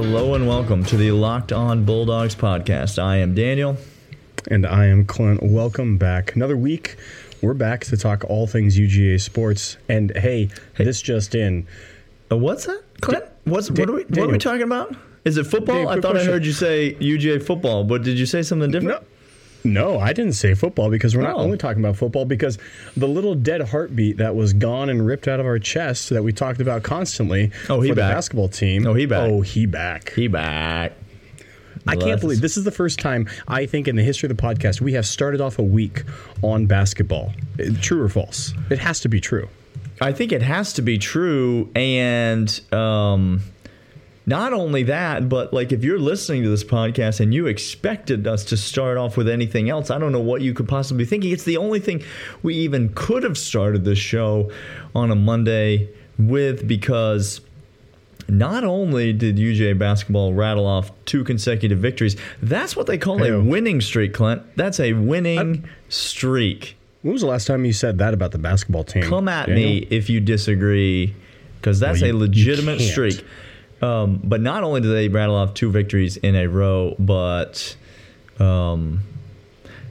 Hello and welcome to the Locked On Bulldogs podcast. I am Daniel. And I am Clint. Welcome back. Another week. We're back to talk all things UGA sports. And hey, this just in. Uh, what's that, Clint? What's, Da- what, are we, what are we talking about? Is it football? Dave, I thought I heard you say UGA football, but did you say something different? No, I didn't say football because we're not Oh. only talking about football because the little dead heartbeat that was gone and ripped out of our chest that we talked about constantly Oh, he for the back. basketball team. Oh, he back. Oh, he back. He back. I can't believe this is the first time I think in the history of the podcast we have started off a week on basketball. Uh, True or false? It has to be true. I think it has to be true, and um, not only that, but like if you're listening to this podcast and you expected us to start off with anything else, I don't know what you could possibly be thinking. It's the only thing we even could have started this show on a Monday with because. Not only did UGA basketball rattle off two consecutive victories, that's what they call a winning streak, Clint. That's a winning streak. When was the last time you said that about the basketball team? Come at Daniel? me if you disagree, because that's Well, a you- you legitimate streak. Um, but not only did they rattle off two victories in a row, but um,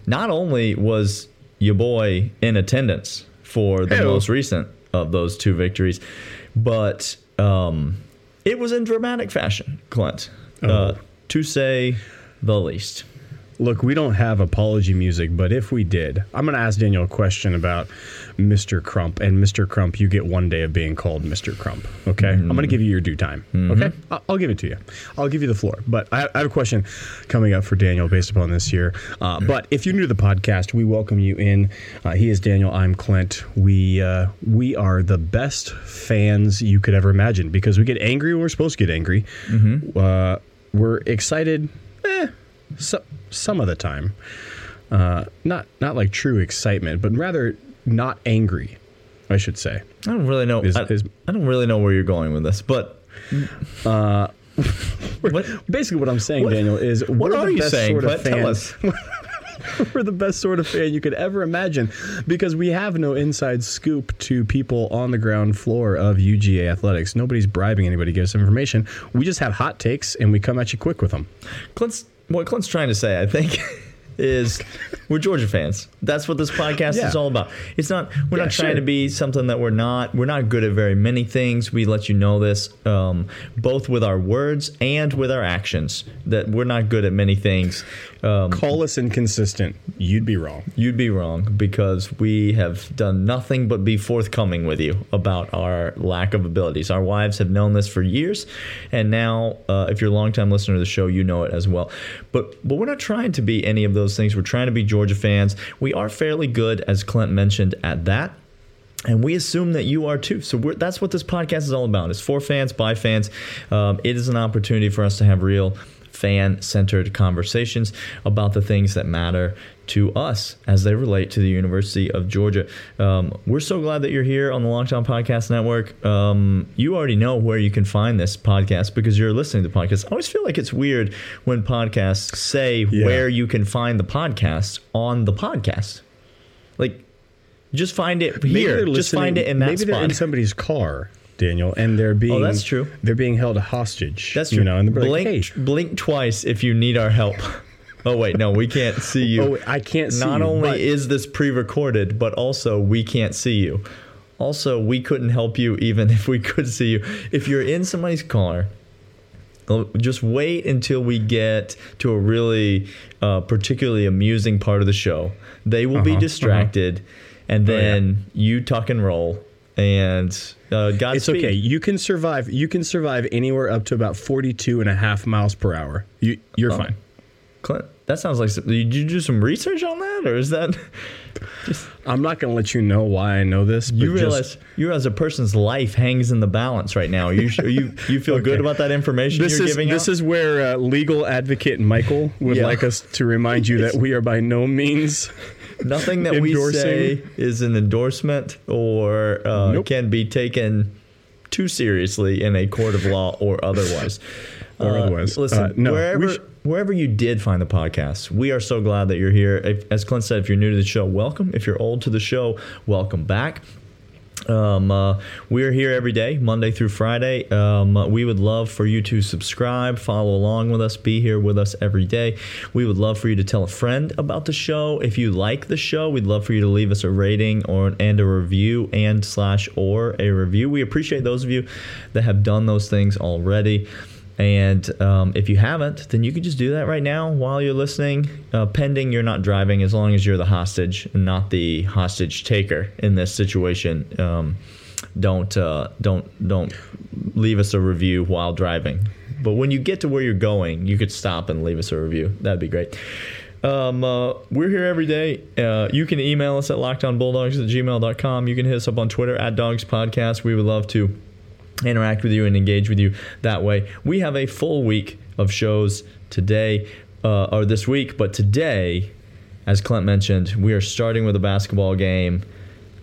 not only was your boy in attendance for the Hey-o. most recent of those two victories, but um, it was in dramatic fashion, Clint. Uh, Oh. to say the least. Look, we don't have apology music, but if we did, I'm going to ask Daniel a question about Mr. Crump. And Mr. Crump, you get one day of being called Mr. Crump. Okay, I'm going to give you your due time. Okay, I'll, I'll give it to you. I'll give you the floor. But I, I have a question coming up for Daniel based upon this year. Uh, but if you're new to the podcast, we welcome you in. Uh, he is Daniel. I'm Clint. We uh, we are the best fans you could ever imagine because we get angry when we're supposed to get angry. Uh, we're excited. Eh, so, some of the time. Uh, not not like true excitement, but rather not angry. I should say. I don't really know. Is- I, is- I don't really know where you're going with this, but what? Basically, what I'm saying, What- Daniel, is What are you best saying? sort of? Tell us. we're the best sort of fan you could ever imagine because we have no inside scoop to people on the ground floor of UGA athletics. Nobody's bribing anybody to give us information. We just have hot takes and we come at you quick with them. Clint's what Clint's trying to say, I think, is we're Georgia fans. That's what this podcast Yeah. is all about. It's not we're Yeah, not trying sure. to be something that we're not. We're not good at very many things. We let you know this, um, both with our words and with our actions. That we're not good at many things. Um, Call us inconsistent. You'd be wrong. You'd be wrong because we have done nothing but be forthcoming with you about our lack of abilities. Our wives have known this for years, and now, uh, if you're a longtime listener to the show, you know it as well. But but we're not trying to be any of those things. We're trying to be Georgia fans. We are fairly good, as Clint mentioned, at that. And we assume that you are too. So we're, that's what this podcast is all about. It's for fans, by fans. Um, it is an opportunity for us to have real fan-centered conversations about the things that matter to us as they relate to the University of Georgia. Um, we're so glad that you're here on the Locked On Podcast Network. Um, you already know where you can find this podcast because you're listening to the podcast. I always feel like it's weird when podcasts say Yeah. where you can find the podcast on the podcast. Like, just find it here. Just find it in that maybe they're spot. in somebody's car, Daniel, and they're being Oh, that's true. They're being held hostage. That's true. You know, and they're blink, like, hey, blink twice if you need our help. Oh wait, no, we can't see you. Oh, I can't see Not you, only is this pre-recorded, but also we can't see you. Also, we couldn't help you even if we could see you. If you're in somebody's car, just wait until we get to a really uh, particularly amusing part of the show. They will be Uh-huh, distracted, and Oh, yeah. then you tuck and roll. And uh, It's Godspeed. okay. You can survive. You can survive anywhere up to about 42 and a half miles per hour. You, you're Oh. fine. Clint, that sounds like some, did you do some research on that, or is that I'm not going to let you know why I know this. But you just- realize you as a person's life hangs in the balance right now? You you you feel good about that information this you're is giving this out? is where uh, legal advocate Michael would Yeah. like us to remind you that we are by no means. Nothing that we say is an endorsement or uh, Nope. can be taken too seriously in a court of law or otherwise. Or Uh, otherwise. Listen, Uh, no, wherever sh- wherever you did find the podcast, we are so glad that you're here. If, as Clint said, if you're new to the show, welcome. If you're old to the show, welcome back. Um, uh, we're here every day, Monday through Friday. Um, we would love for you to subscribe, follow along with us, be here with us every day. We would love for you to tell a friend about the show. If you like the show, we'd love for you to leave us a rating or and a review and slash or a review. We appreciate those of you that have done those things already. And um, if you haven't, then you can just do that right now while you're listening, uh, pending you're not driving, as long as you're the hostage and not the hostage taker in this situation. Um, don't uh, don't don't leave us a review while driving. But when you get to where you're going, you could stop and leave us a review. That'd be great. Um, uh, we're here every day. Uh, you can email us at lockedonbulldogs at gmail.com. You can hit us up on Twitter at Dogs Podcast. We would love to interact with you and engage with you that way. We have a full week of shows today uh, or this week, but today, as Clint mentioned, we are starting with a basketball game.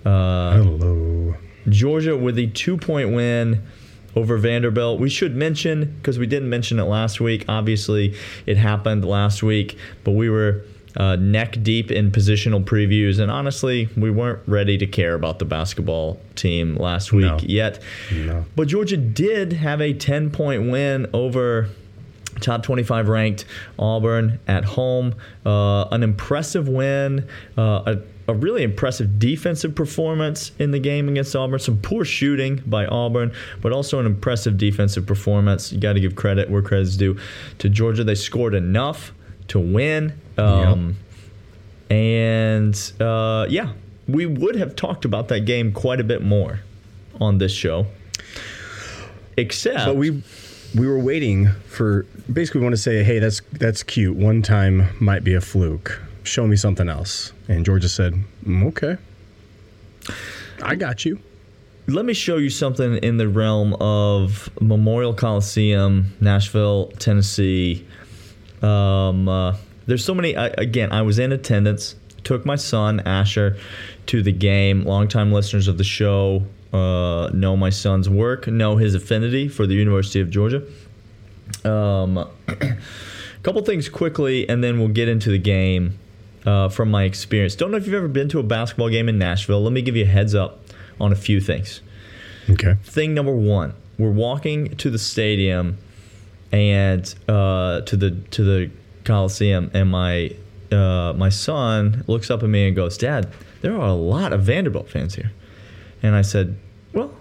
Uh, Hello. Georgia with a two point win over Vanderbilt. We should mention, because we didn't mention it last week, obviously it happened last week, but we were uh, neck deep in positional previews. And honestly, we weren't ready to care about the basketball team last week No. yet. No. But Georgia did have a 10 point win over top 25 ranked Auburn at home. Uh, an impressive win. Uh, a a really impressive defensive performance in the game against Auburn. Some poor shooting by Auburn, but also an impressive defensive performance. You got to give credit where credit's due to Georgia. They scored enough to win. Um, And uh, yeah, we would have talked about that game quite a bit more on this show. Except, But we we were waiting for basically we want to say, hey, that's that's cute. One time might be a fluke. Show me something else. And Georgia said, "Mm, okay. I got you. let me show you something in the realm of Memorial Coliseum, Nashville, Tennessee. Um, uh, there's so many. I, again, I was in attendance. Took my son Asher to the game. Longtime listeners of the show uh, know my son's work, know his affinity for the University of Georgia. Um, couple things quickly, and then we'll get into the game uh, from my experience. Don't know if you've ever been to a basketball game in Nashville. Let me give you a heads up on a few things. Okay. Thing number one: we're walking to the stadium and uh, to the to the Coliseum, and my uh, my son looks up at me and goes, "Dad, there are a lot of Vanderbilt fans here." And I said, "Well,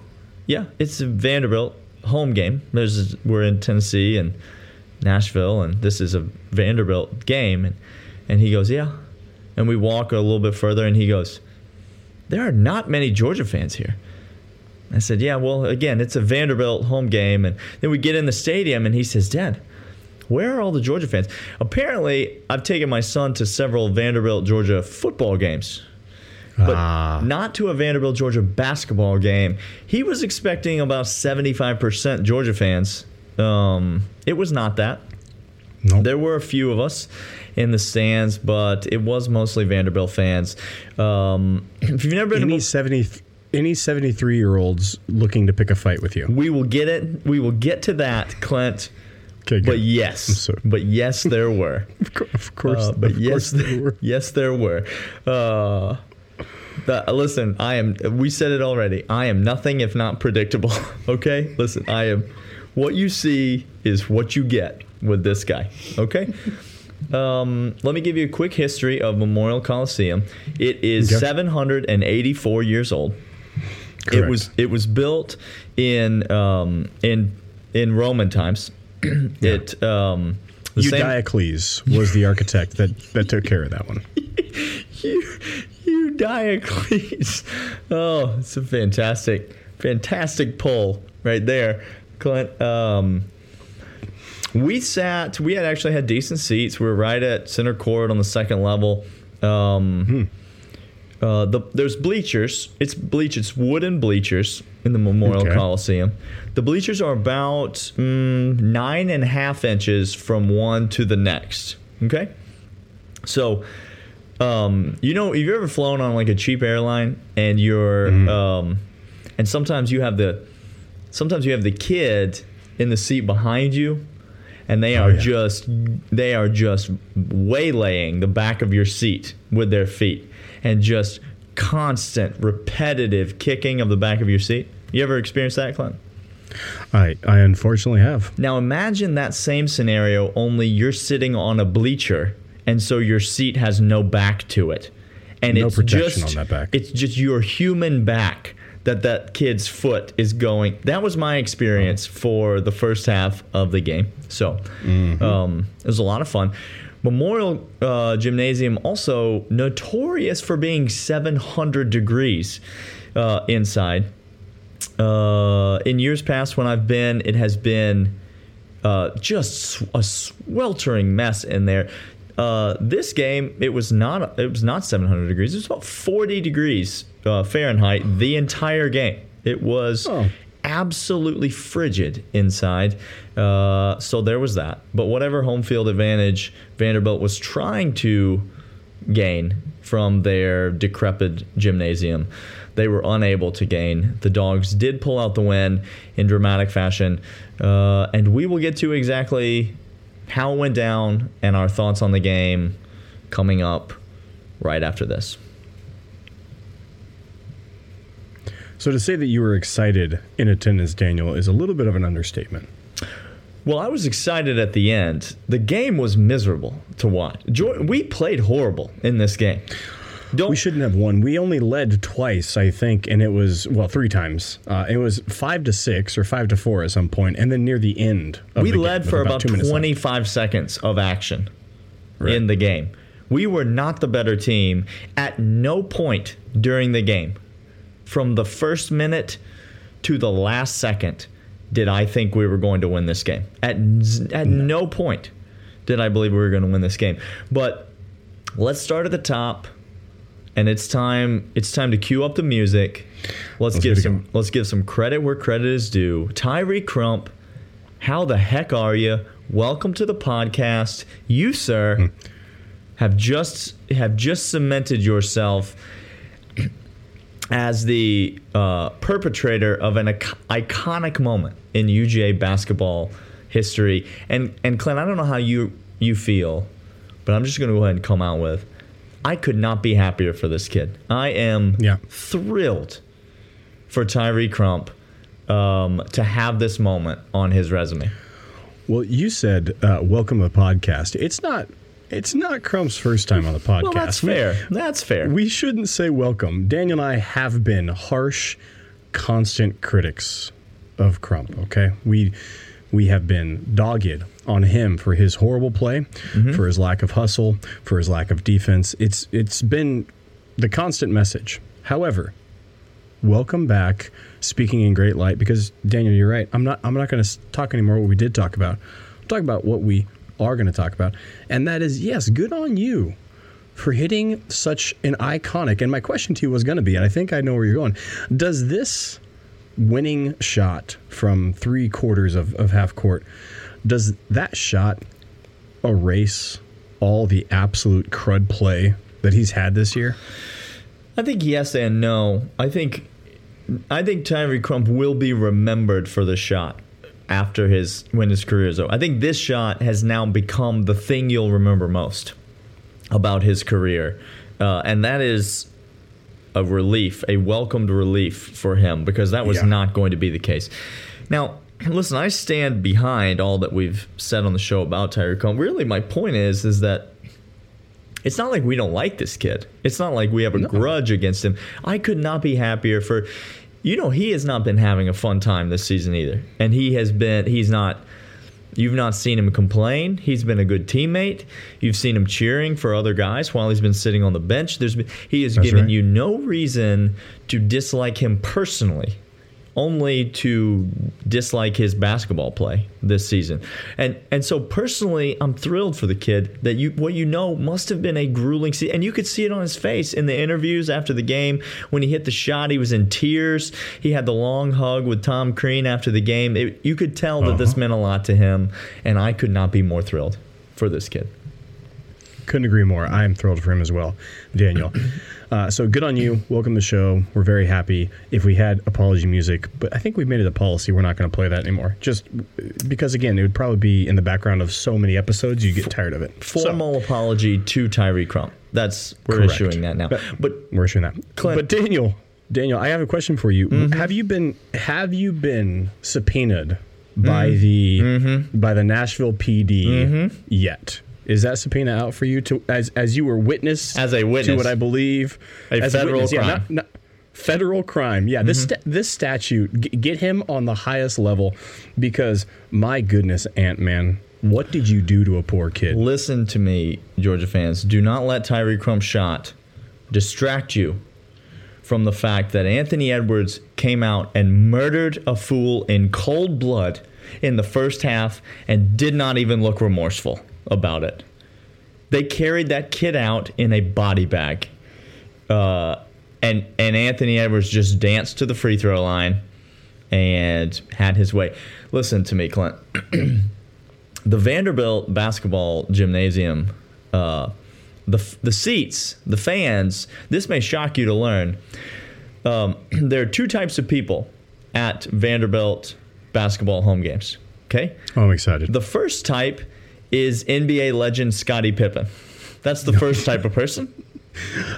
yeah, it's a Vanderbilt home game. There's we're in Tennessee and Nashville, and this is a Vanderbilt game." And and he goes, "Yeah." And we walk a little bit further, and he goes, "There are not many Georgia fans here." I said, "Yeah, well, again, it's a Vanderbilt home game." And then we get in the stadium, and he says, "Dad." Where are all the Georgia fans? Apparently, I've taken my son to several Vanderbilt Georgia football games but Ah. not to a Vanderbilt Georgia basketball game. He was expecting about 75% Georgia fans. Um, it was not that. Nope. There were a few of us in the stands, but it was mostly Vanderbilt fans. Um, if you've never been Any to seventy any seventy three year olds looking to pick a fight with you. we will get it. We will get to that, Clint. Okay, good. But yes, but yes, there were. Of of course, Uh, but of yes, course they were. yes, there were. Uh, the- listen, I am. We said it already. I am nothing if not predictable. Okay, listen, I am. What you see is what you get with this guy. Okay. Um, let me give you a quick history of Memorial Coliseum. It is Okay. 784 years old. It was it was built in um, in in Roman times. it um, Eudiocles was the architect that, that took care of that one. you, you Diocles. Oh, it's a fantastic, fantastic pull right there, Clint. Um, we sat. We had actually had decent seats. We were right at center court on the second level. Um, uh, the, there's bleachers. It's bleach. It's wooden bleachers in the Memorial Okay. Coliseum. The bleachers are about mm, nine and a half inches from one to the next. Okay, so um, you know, if you've ever flown on like a cheap airline and you're, um, and sometimes you have the, sometimes you have the kid in the seat behind you, and they Oh, are yeah. just, they are just waylaying the back of your seat with their feet and just constant, repetitive kicking of the back of your seat. You ever experienced that, Clint? I I unfortunately have. Now imagine that same scenario, only you're sitting on a bleacher, and so your seat has no back to it, and No it's just on that back. it's just your human back that that kid's foot is going. That was my experience for the first half of the game. So Mm-hmm. um, it was a lot of fun. Memorial uh, Gymnasium also notorious for being 700 degrees uh, inside. Uh, in years past, when I've been, it has been uh, just a sweltering mess in there. Uh, this game, it was not. It was not 700 degrees. It was about 40 degrees uh, Fahrenheit the entire game. It was Oh. absolutely frigid inside. Uh, so there was that. But whatever home field advantage Vanderbilt was trying to gain from their decrepit gymnasium, they were unable to gain. The Dogs did pull out the win in dramatic fashion, uh, and we will get to exactly how it went down and our thoughts on the game coming up right after this. So to say that you were excited in attendance, Daniel, is a little bit of an understatement. Well, I was excited at the end. The game was miserable to watch. We played horrible in this game. Don't We shouldn't have won. We only led twice, I think, and it was well three times. Uh, it was five to six or five to four at some point, and then near the end, of we the led with for about minutes left. 25 seconds of action Right. in the game. We were not the better team at no point during the game. From the first minute to the last second, did I think we were going to win this game. At, at no point did I believe we were going to win this game. But let's start at the top. And it's time. It's time to cue up the music. Let's, Let's give some. Let's give some credit where credit is due. Tyree Crump, how the heck are you? Welcome to the podcast. You, sir, Hmm. have just have just cemented yourself as the uh, perpetrator of an iconic moment in UGA basketball history. And and Clint, I don't know how you you feel, but I'm just going to go ahead and come out with. I could not be happier for this kid. I am Yeah. thrilled for Tyree Crump um, to have this moment on his resume. Well, you said uh, welcome to the podcast. It's not. It's not Crump's first time on the podcast. Well, that's fair. That's fair. We shouldn't say welcome. Daniel and I have been harsh, constant critics of Crump. Okay, we we have been dogged on him for his horrible play, Mm-hmm. for his lack of hustle, for his lack of defense. It's it's been the constant message. However, welcome back. Speaking in great light, because Daniel, you're right. I'm not. I'm not going to talk anymore. What we did talk about. Talk about what we are going to talk about, and that is yes, good on you for hitting such an iconic. And my question to you was going to be, and I think I know where you're going. Does this winning shot from three quarters of, of half court, does that shot erase all the absolute crud play that he's had this year? I think yes and no. I think I think Tyree Crump will be remembered for the shot after his when his career is over. I think this shot has now become the thing you'll remember most about his career, uh, and that is a relief, a welcomed relief for him because that was Yeah. not going to be the case. Now, listen, I stand behind all that we've said on the show about Tyree Crump. Really, my point is is that it's not like we don't like this kid. It's not like we have a grudge against him. I could not be happier for you know, he has not been having a fun time this season either. And he has been he's not you've not seen him complain. He's been a good teammate. You've seen him cheering for other guys while he's been sitting on the bench. There's been, he has That's given right. you no reason to dislike him personally only to dislike his basketball play this season. And and so personally, I'm thrilled for the kid that you what you know must have been a grueling season. And you could see it on his face in the interviews after the game when he hit the shot. He was in tears. He had the long hug with Tom Crean after the game. It, you could tell that this uh-huh. meant a lot to him, and I could not be more thrilled for this kid. Couldn't agree more. I am thrilled for him as well, Daniel. Uh, so good on you. Welcome to the show. We're very happy. If we had apology music, but I think we've made it a policy. We're not going to play that anymore. Just because, again, it would probably be in the background of so many episodes, you get tired of it. So, Formal apology to Tyree Crump. That's we're Correct. issuing that now. But we're issuing that. Clint- But Daniel, Daniel, I have a question for you. Mm-hmm. Have you been have you been subpoenaed by Mm-hmm. the by the Nashville PD yet? Is that subpoena out for you to as as you were witness As a witness to what I believe A as federal witness, yeah, crime. not- not- federal crime. Yeah, this mm-hmm. sta- this statute g- get him on the highest level because my goodness, Ant Man, what did you do to a poor kid? listen to me, Georgia fans. Do not let Tyree Crump's shot distract you from the fact that Anthony Edwards came out and murdered a fool in cold blood in the first half and did not even look remorseful about it. They carried that kid out in a body bag. Uh, and and Anthony Edwards just danced to the free throw line and had his way. Listen to me, Clint. the Vanderbilt basketball gymnasium, uh, the the seats, the fans. This may shock you to learn. Um, there are two types of people at Vanderbilt basketball home games. Okay, Oh, I'm excited. the first type is NBA legend Scottie Pippen. That's the first type of person.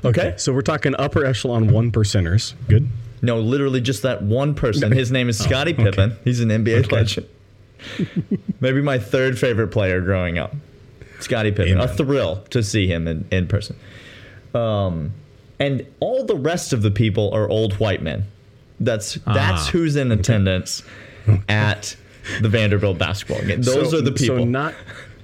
okay, okay. so we're talking upper echelon one percenters. Good. No, literally just that one person. His name is Scottie Pippen. He's an NBA Okay. legend. Maybe my third favorite player growing up. Scottie Pippen. A thrill to see him in, in person. Um, and all the rest of the people are old white men. That's that's Ah, who's in attendance at the Vanderbilt basketball game. Those So- are the people. So not,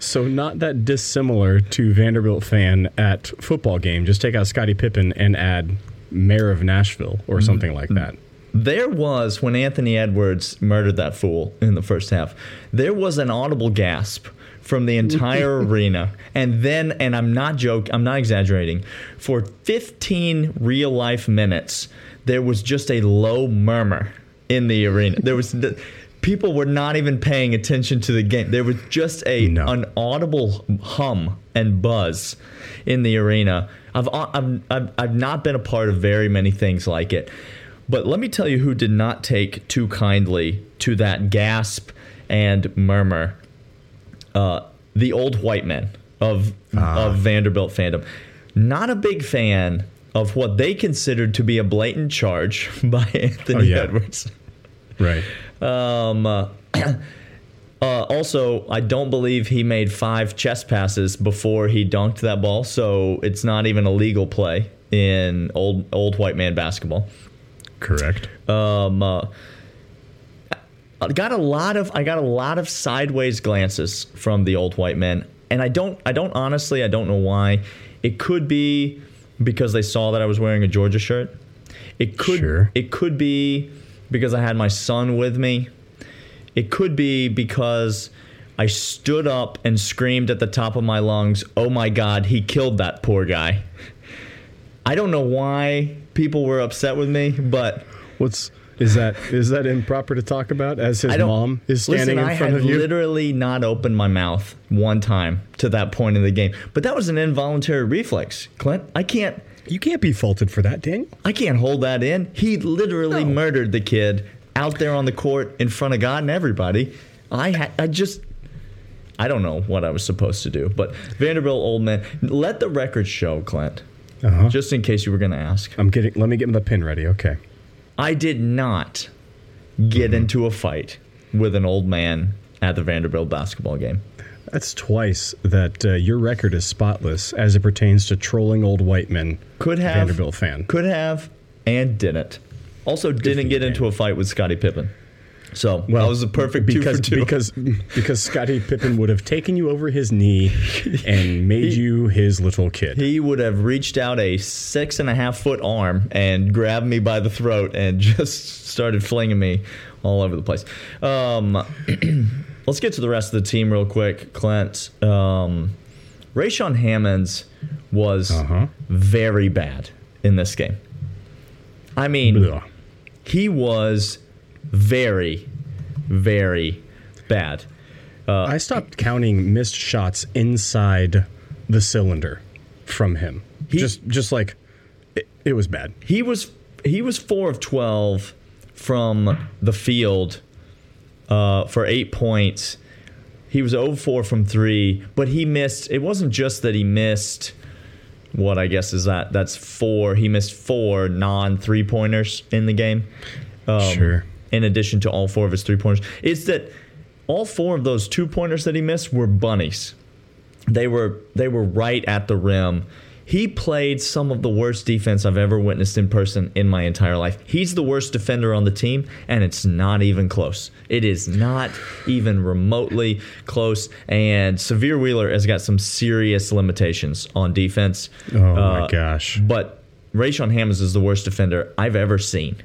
so not that dissimilar to Vanderbilt fan at football game. Just take out Scottie Pippen and add Mayor of Nashville or Mm-hmm. something like that. There was when Anthony Edwards murdered that fool in the first half. There was an audible gasp from the entire arena, and then, and I'm not joke, I'm not exaggerating. For 15 real life minutes, there was just a low murmur in the arena. There was. People were not even paying attention to the game. There was just a No. an audible hum and buzz in the arena. I've, I've, I've, I've not been a part of very many things like it. But let me tell you who did not take too kindly to that gasp and murmur. Uh, the old white men of, of Vanderbilt fandom. Not a big fan of what they considered to be a blatant charge by Anthony Oh, yeah. Edwards. Right. Um, uh, uh, also, I don't believe he made five chest passes before he dunked that ball, so it's not even a legal play in old old white man basketball. Correct. Um, uh, I got a lot of I got a lot of sideways glances from the old white men, and I don't I don't honestly I don't know why. It could be because they saw that I was wearing a Georgia shirt. It could Sure. it could be because I had my son with me. It could be because I stood up and screamed at the top of my lungs, "Oh my God, he killed that poor guy." I don't know why people were upset with me, but What's is that? Is that improper to talk about? As his mom is standing listen, in I front of you. literally not opened my mouth one time to that point in the game, but that was an involuntary reflex, Clint. I can't. You can't be faulted for that, Daniel. I can't hold that in. He literally No. murdered the kid out there on the court in front of God and everybody. I had. I just. I don't know what I was supposed to do, but Vanderbilt old man. Let the record show, Clint. Uh-huh. Just in case you were going to ask. I'm getting. Let me get the pin ready. Okay. I did not get into a fight with an old man at the Vanderbilt basketball game. That's twice that uh, your record is spotless as it pertains to trolling old white men. Could have Vanderbilt fan. Could have and didn't. Also, for didn't get into a fight with Scottie Pippen. So well, that was a perfect because two for two. because because Scottie Pippen would have taken you over his knee and made you his little kid. he would have reached out a six and a half foot arm and grabbed me by the throat and just started flinging me all over the place. Um, let's get to the rest of the team real quick, Clint. Um, Rayshon Hammonds was Uh-huh. very bad in this game. I mean, Blah. he was very, very bad. I stopped counting missed shots inside the cylinder from him. He- just just like it, it was bad. He was he was four of twelve from the field uh, for eight points. He was 0 4 from three, but he missed. It wasn't just that he missed. What I guess is that that's four. He missed four non three pointers in the game. Um, Sure. In addition to all four of his three pointers, it's that all four of those two pointers that he missed were bunnies. They were they were right at the rim. He played some of the worst defense I've ever witnessed in person in my entire life. He's the worst defender on the team, and it's not even close. It is not even remotely close. And Sahvir Wheeler has got some serious limitations on defense. Oh my Uh, gosh. But Rayshon Hammonds is the worst defender I've ever seen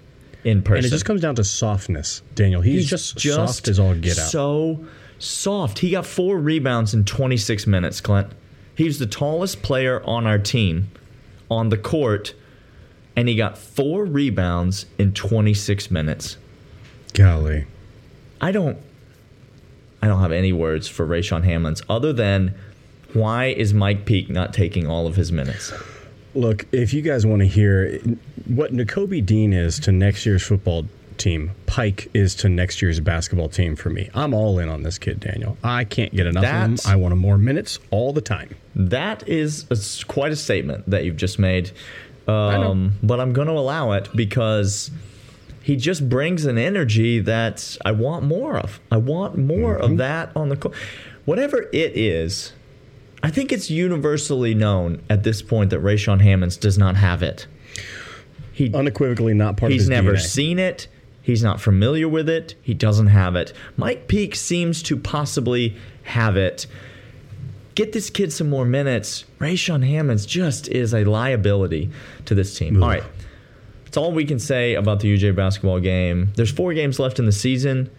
in person. And it just comes down to softness, Daniel. He's, just, soft as all get out. So soft. He got four rebounds in 26 minutes, Clint. He's the tallest player on our team on the court, and he got four rebounds in 26 minutes. Golly. I don't I don't have any words for Rayshon Hammonds other than why is Mike Peake not taking all of his minutes? Look, if you guys want to hear what Nakobe Dean is to next year's football team, Peake is to next year's basketball team for me. I'm all in on this kid, Daniel. I can't get enough That's- of him. I want him more minutes all the time. That is a quite a statement that you've just made. Um, but I'm going to allow it because he just brings an energy that I want more of. I want more Mm-hmm. of that on the court. Whatever it is, I think it's universally known at this point that Rayshon Hammonds does not have it. He Unequivocally not part of He's never DNA. seen it. He's not familiar with it. He doesn't have it. Mike Peake seems to possibly have it. Get this kid some more minutes. Rayshon Hammonds just is a liability to this team. All right. That's all we can say about the UGA basketball game. There's four games left in the season.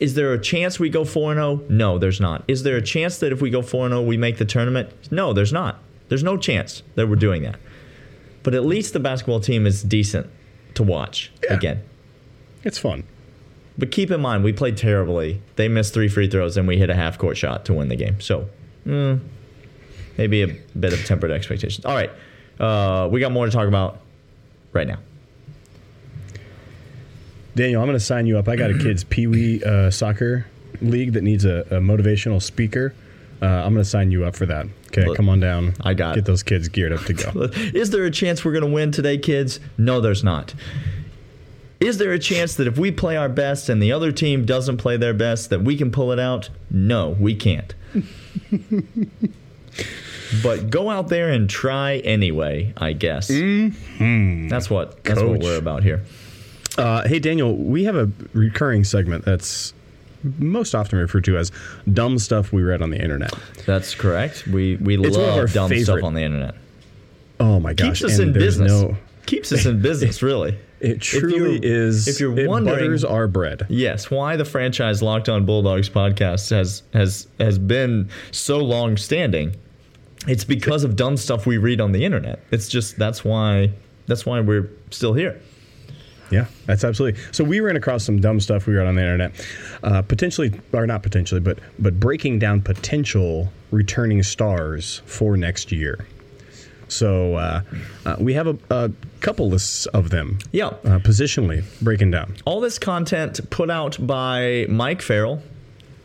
Is there a chance we go 4 0? No, there's not. Is there a chance that if we go 4 0, we make the tournament? No, there's not. There's no chance that we're doing that. But at least the basketball team is decent to watch Yeah. again. It's fun. But keep in mind, we played terribly. They missed three free throws and we hit a half court shot to win the game. So, mm, maybe a bit of tempered expectations. All right. Uh, we got more to talk about right now. Daniel, I'm going to sign you up. I got a kids' pee wee uh, soccer league that needs a, a motivational speaker. Uh, I'm going to sign you up for that. Okay, Look, come on down. I got Get it. those kids geared up to go. Is there a chance we're going to win today, kids? No, there's not. Is there a chance that if we play our best and the other team doesn't play their best, that we can pull it out? No, we can't. but go out there and try anyway, I guess. That's what that's what we're about here. Uh, hey, Daniel, we have a recurring segment that's most often referred to as dumb stuff we read on the internet. That's correct. We we It's love dumb stuff on the internet. Oh my gosh! Keeps us and in business. No, Keeps us in business, really. It truly you're- is. if you're it wondering- butters our bread. Yes, why the franchise Locked On Bulldogs podcast has has has been so long standing. It's because of dumb stuff we read on the internet. It's just that's why that's why we're still here. Yeah, that's absolutely. So we ran across some dumb stuff we read on the internet, uh, potentially or not potentially, but but breaking down potential returning stars for next year. So uh, uh, we have a, a couple lists of them. Yeah. Uh, positionally breaking down. All this content put out by Mike Farrell,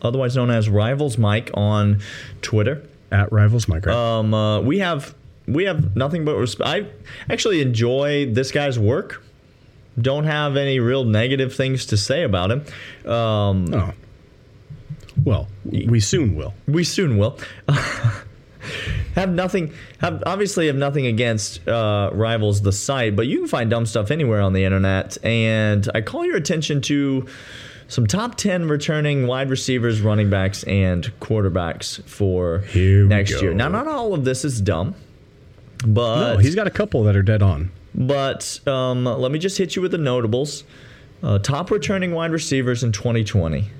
otherwise known as Rivals Mike on Twitter. At Rivals Minecraft. Um, uh, we have we have nothing but respect. I actually enjoy this guy's work. Don't have any real negative things to say about him. Um, oh. Well, we soon will. we soon will. have nothing. Have obviously have nothing against uh, rivals the site, but you can find dumb stuff anywhere on the internet. And I call your attention to some top ten returning wide receivers, running backs, and quarterbacks for Here next year. Now, not all of this is dumb, but No, he's got a couple that are dead on. but um, let me just hit you with the notables. Uh, top returning wide receivers in 2020.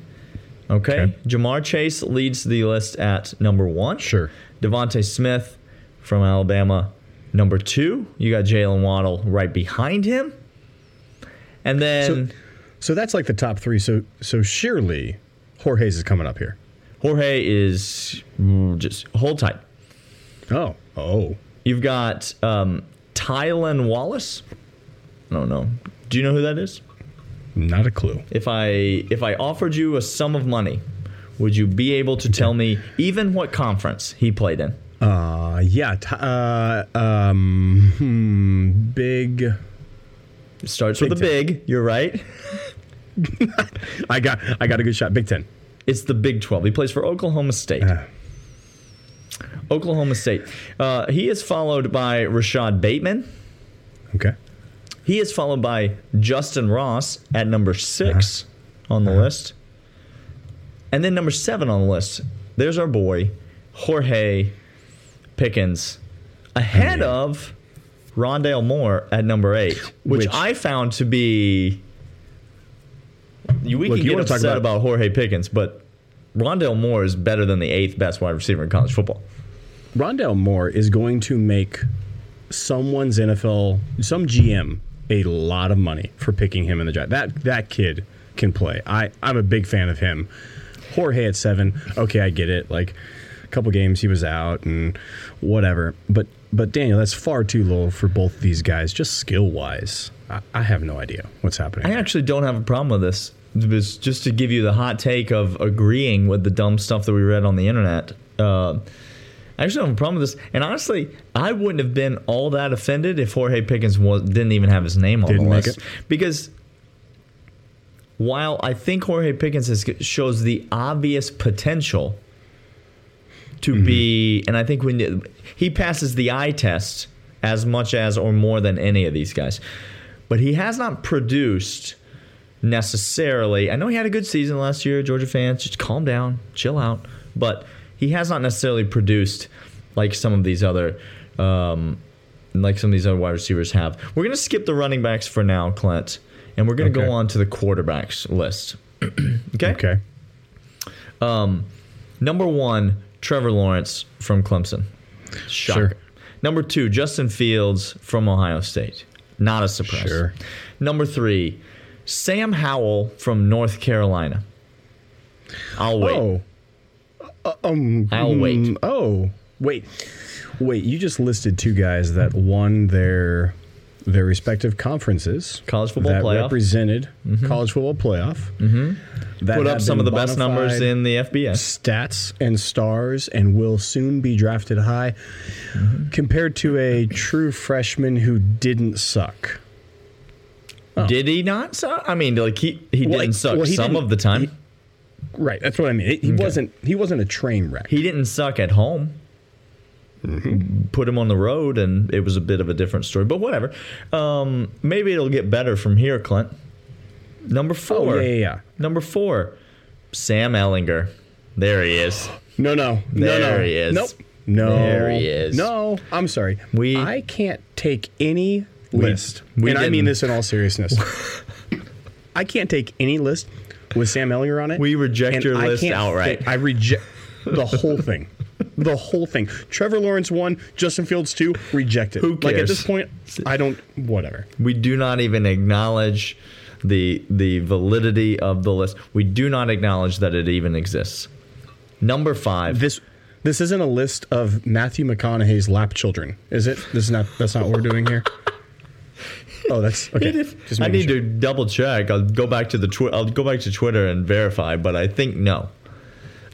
Okay. Okay. Ja'Marr Chase leads the list at number one. Sure. DeVonta Smith from Alabama, number two. You got Jaylen Waddle right behind him. And then So that's like the top three. So so surely Jorge's is coming up here. Jorge is just hold tight. Oh, oh, You've got um, Tylan Wallace. I don't know. Do you know who that is? not a clue. If I if I offered you a sum of money, would you be able to tell me even what conference he played in? Uh, yeah. T- uh, um, hmm, big. It starts with a Big big. You're right. I got, I got a good shot. Big Ten. It's the Big 12. He plays for Oklahoma State. Uh. Oklahoma State. Uh, he is followed by Rashod Bateman. Okay. He is followed by Justin Ross at number 6 on the list. And then number seven on the list, there's our boy, Jorge Pickens, ahead of Rondale Moore at number eight, which, Which- I found to be. You, we Look, can get upset about- about Jorge Pickens, but Rondale Moore is better than the eighth best wide receiver in college football. Rondale Moore is going to make someone's NFL, some GM, a lot of money for picking him in the draft. That that kid can play. I I'm a big fan of him. Jorge at seven, okay, I get it. Like a couple games he was out and whatever. But but Daniel, that's far too low for both these guys, just skill wise. I, I have no idea what's happening. I actually don't have a problem with this. It's just to give you the hot take of agreeing with the dumb stuff that we read on the internet. Uh, I actually don't have a problem with this. And honestly, I wouldn't have been all that offended if Jorge Pickens was, didn't even have his name on Didn't the list. it? Because while I think Jorge Pickens has, shows the obvious potential to Mm-hmm. be, and I think when he passes the eye test as much as or more than any of these guys, but he has not produced necessarily. I know he had a good season last year, Georgia fans. Just calm down, chill out. But he has not necessarily produced like some of these other, um, like some of these other wide receivers have. We're gonna skip the running backs for now, Clint, and we're gonna Okay. go on to the quarterbacks list. okay. okay. Um, Number one, Trevor Lawrence from Clemson. Shocker. Sure. Number two, Justin Fields from Ohio State. Not a surprise. Sure. Number three, Sam Howell from North Carolina. I'll wait. Oh. Uh, um, I'll wait. mm, Oh, wait, wait! You just listed two guys that won their their respective conferences. College football that playoff. represented college football playoff. Mm-hmm. That Put up some of the best numbers in the FBS. stats and stars, and will soon be drafted high. Mm-hmm. Compared to a true freshman who didn't suck. Did he not suck? I mean, like he, he Well, didn't suck well, he some didn't- of the time. he- Right, that's what I mean. He wasn't. He wasn't a train wreck. He didn't suck at home. Mm-hmm. Put him on the road, and it was a bit of a different story. But whatever. Um, maybe it'll get better from here, Clint. Number oh four. yeah, yeah, yeah. Number four, Sam Ehlinger. There he is. No, no, no, There no. he is. Nope. No. There he is. No, I'm sorry. We- I can't take any list, we and I mean this in all seriousness. I can't take any list with Sam Ehlinger on it. We reject your I list outright. thi- I reject the whole thing. The whole thing. Trevor Lawrence one, Justin Fields two, rejected. Who cares? Like at this point, I don't. Whatever. We do not even acknowledge the the validity of the list. We do not acknowledge that it even exists. Number five. This. This isn't a list of Matthew McConaughey's lap children, is it? This is not. That's not what we're doing here. Oh, that's okay. I need sure. to double check. I'll go back to the twi- I'll go back to Twitter and verify, but I think no.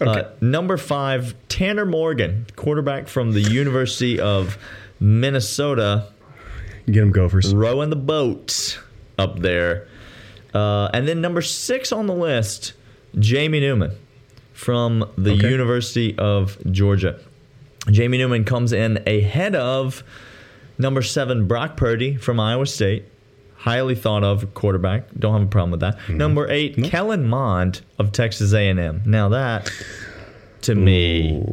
Okay. Uh, number five, Tanner Morgan, quarterback from the University of Minnesota, Get them Gophers. rowing the boat up there. Uh, and then number six on the list, Jamie Newman from the Okay. University of Georgia. Jamie Newman comes in ahead of number seven, Brock Purdy from Iowa State. Highly thought of quarterback. Don't have a problem with that. Mm-hmm. Number eight, Kellen Mond of Texas A&M. Now that, to me,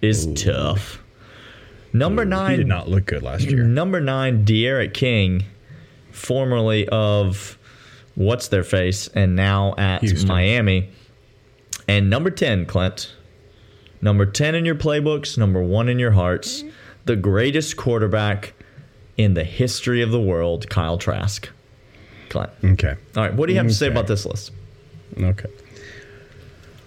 is tough. Number He nine, did not look good last year. Number nine, D'Eriq King, formerly of what's their face, and now at Houston. Miami. And number ten, Clint. Number ten in your playbooks, number one in your hearts, mm-hmm. the greatest quarterback in the history of the world, Kyle Trask. Clint. Okay. All right, what do you have to say about this list? Okay.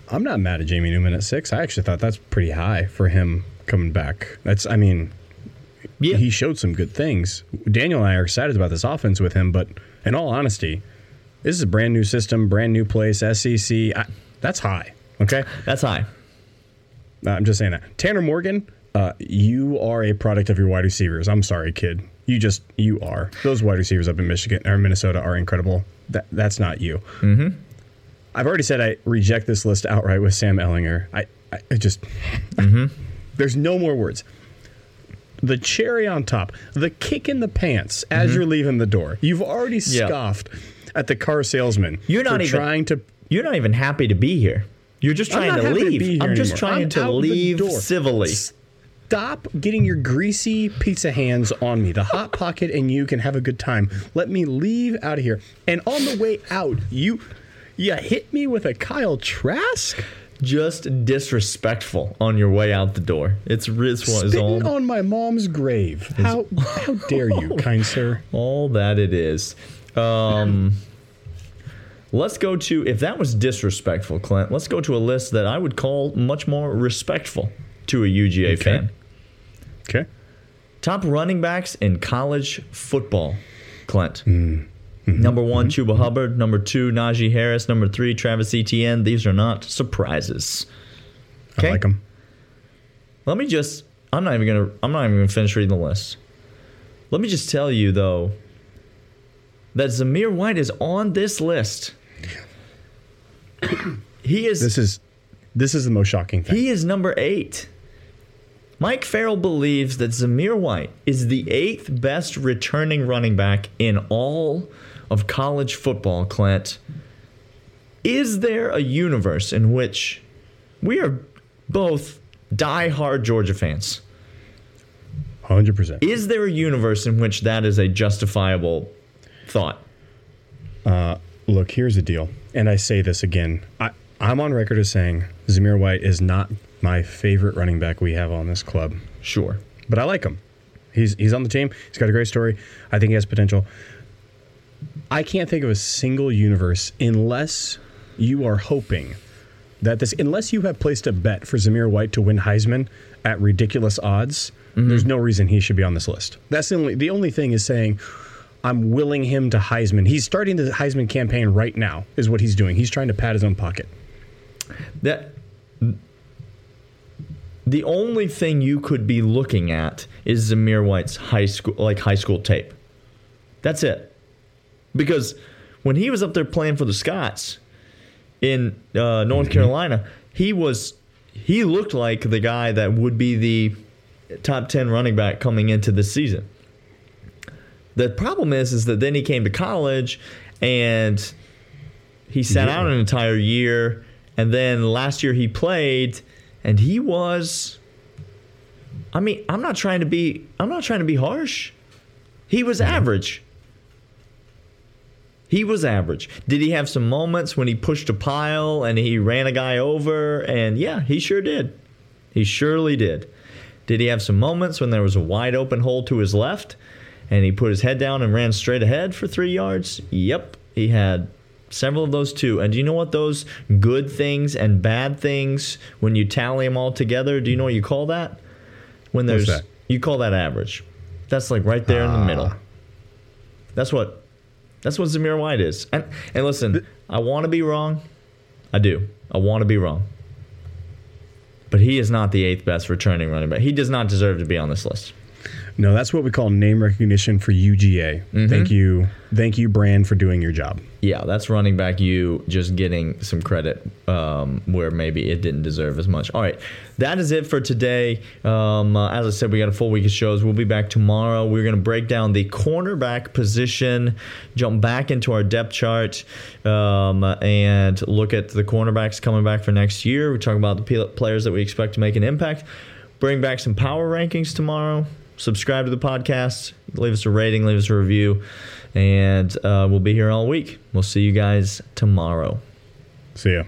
I'm not mad at Jamie Newman at six. I actually thought that's pretty high for him coming back. That's, I mean, Yeah. he showed some good things. Daniel and I are excited about this offense with him, but in all honesty, this is a brand new system, brand new place, SEC. I, that's high. Okay. That's high. I'm just saying that. Tanner Morgan, uh, you are a product of your wide receivers. I'm sorry, kid. You just you are. Those wide receivers up in Michigan or Minnesota are incredible. That that's not you. Mm-hmm. I've already said I reject this list outright with Sam Ehlinger. I, I, just there's no more words. The cherry on top, the kick in the pants as you're leaving the door. You've already Yeah. scoffed at the car salesman. You're not even- trying to You're not even happy to be here. You're just trying to to leave. here I'm just anymore. trying I'm to leave civilly. Stop getting your greasy pizza hands on me. The hot pocket and you can have a good time. Let me leave out of here. And on the way out, you you hit me with a Kyle Trask Just disrespectful on your way out the door. It's this one is spitting all, on my mom's grave. How how dare you, kind sir? all that it is. Um, let's go to if that was disrespectful, Clint. Let's go to a list that I would call much more respectful to a UGA Okay. fan. Okay. Top running backs in college football, Clint. Mm. Mm-hmm. Number one, mm-hmm. Chuba Hubbard. Number two, Najee Harris. Number three, Travis Etienne. These are not surprises. I like them. Let me just. I'm not even gonna. I'm not even gonna finish reading the list. Let me just tell you though that Zamir White is on this list. he is. This is this is the most shocking thing. He is number eight. Mike Farrell believes that Zamir White is the eighth best returning running back in all of college football, Clint. Is there a universe in which we are both die-hard Georgia fans? Hundred percent. Is there a universe in which that is a justifiable thought? Uh, look, here's the deal, and I say this again. I, I'm on record as saying Zamir White is not my favorite running back we have on this club, Sure. but I like him. He's he's on the team. He's got a great story. I think he has potential. I can't think of a single universe unless you are hoping that this, unless you have placed a bet for Zamir White to win Heisman at ridiculous odds. Mm-hmm. There's no reason he should be on this list. That's the only the only thing is saying I'm willing him to Heisman. He's starting the Heisman campaign right now. Is what he's doing. He's trying to pat his own pocket. that the only thing you could be looking at is Zamir White's high school like high school tape. That's it. Because when he was up there playing for the Scots in uh, North Carolina, he was he looked like the guy that would be the top 10 running back coming into this season. The problem is is that then he came to college and he sat Yeah. out an entire year and then last year he played and he was I mean, I'm not trying to be I'm not trying to be harsh. He was average. He was average. Did he have some moments when he pushed a pile and he ran a guy over? And yeah, he sure did. He surely did. Did he have some moments when there was a wide open hole to his left and he put his head down and ran straight ahead for three yards? Yep, he had several of those too. And do you know what those good things and bad things, when you tally them all together, do you know what you call that? When there's you call that average. That's like right there in the middle. That's what that's what Zamir White is. And and listen, I want to be wrong. I do. I want to be wrong. But he is not the eighth best returning running back. He does not deserve to be on this list. No, that's what we call name recognition for UGA. Thank you, thank you, Brand, for doing your job. Yeah, that's running back you just getting some credit um, where maybe it didn't deserve as much. All right, that is it for today. Um, uh, as I said, we got a full week of shows. We'll be back tomorrow. We're going to break down the cornerback position, jump back into our depth chart, um, and look at the cornerbacks coming back for next year. We talk about the players that we expect to make an impact. Bring back some power rankings tomorrow. Subscribe to the podcast. Leave us a rating. Leave us a review. And uh, we'll be here all week. We'll see you guys tomorrow. See ya.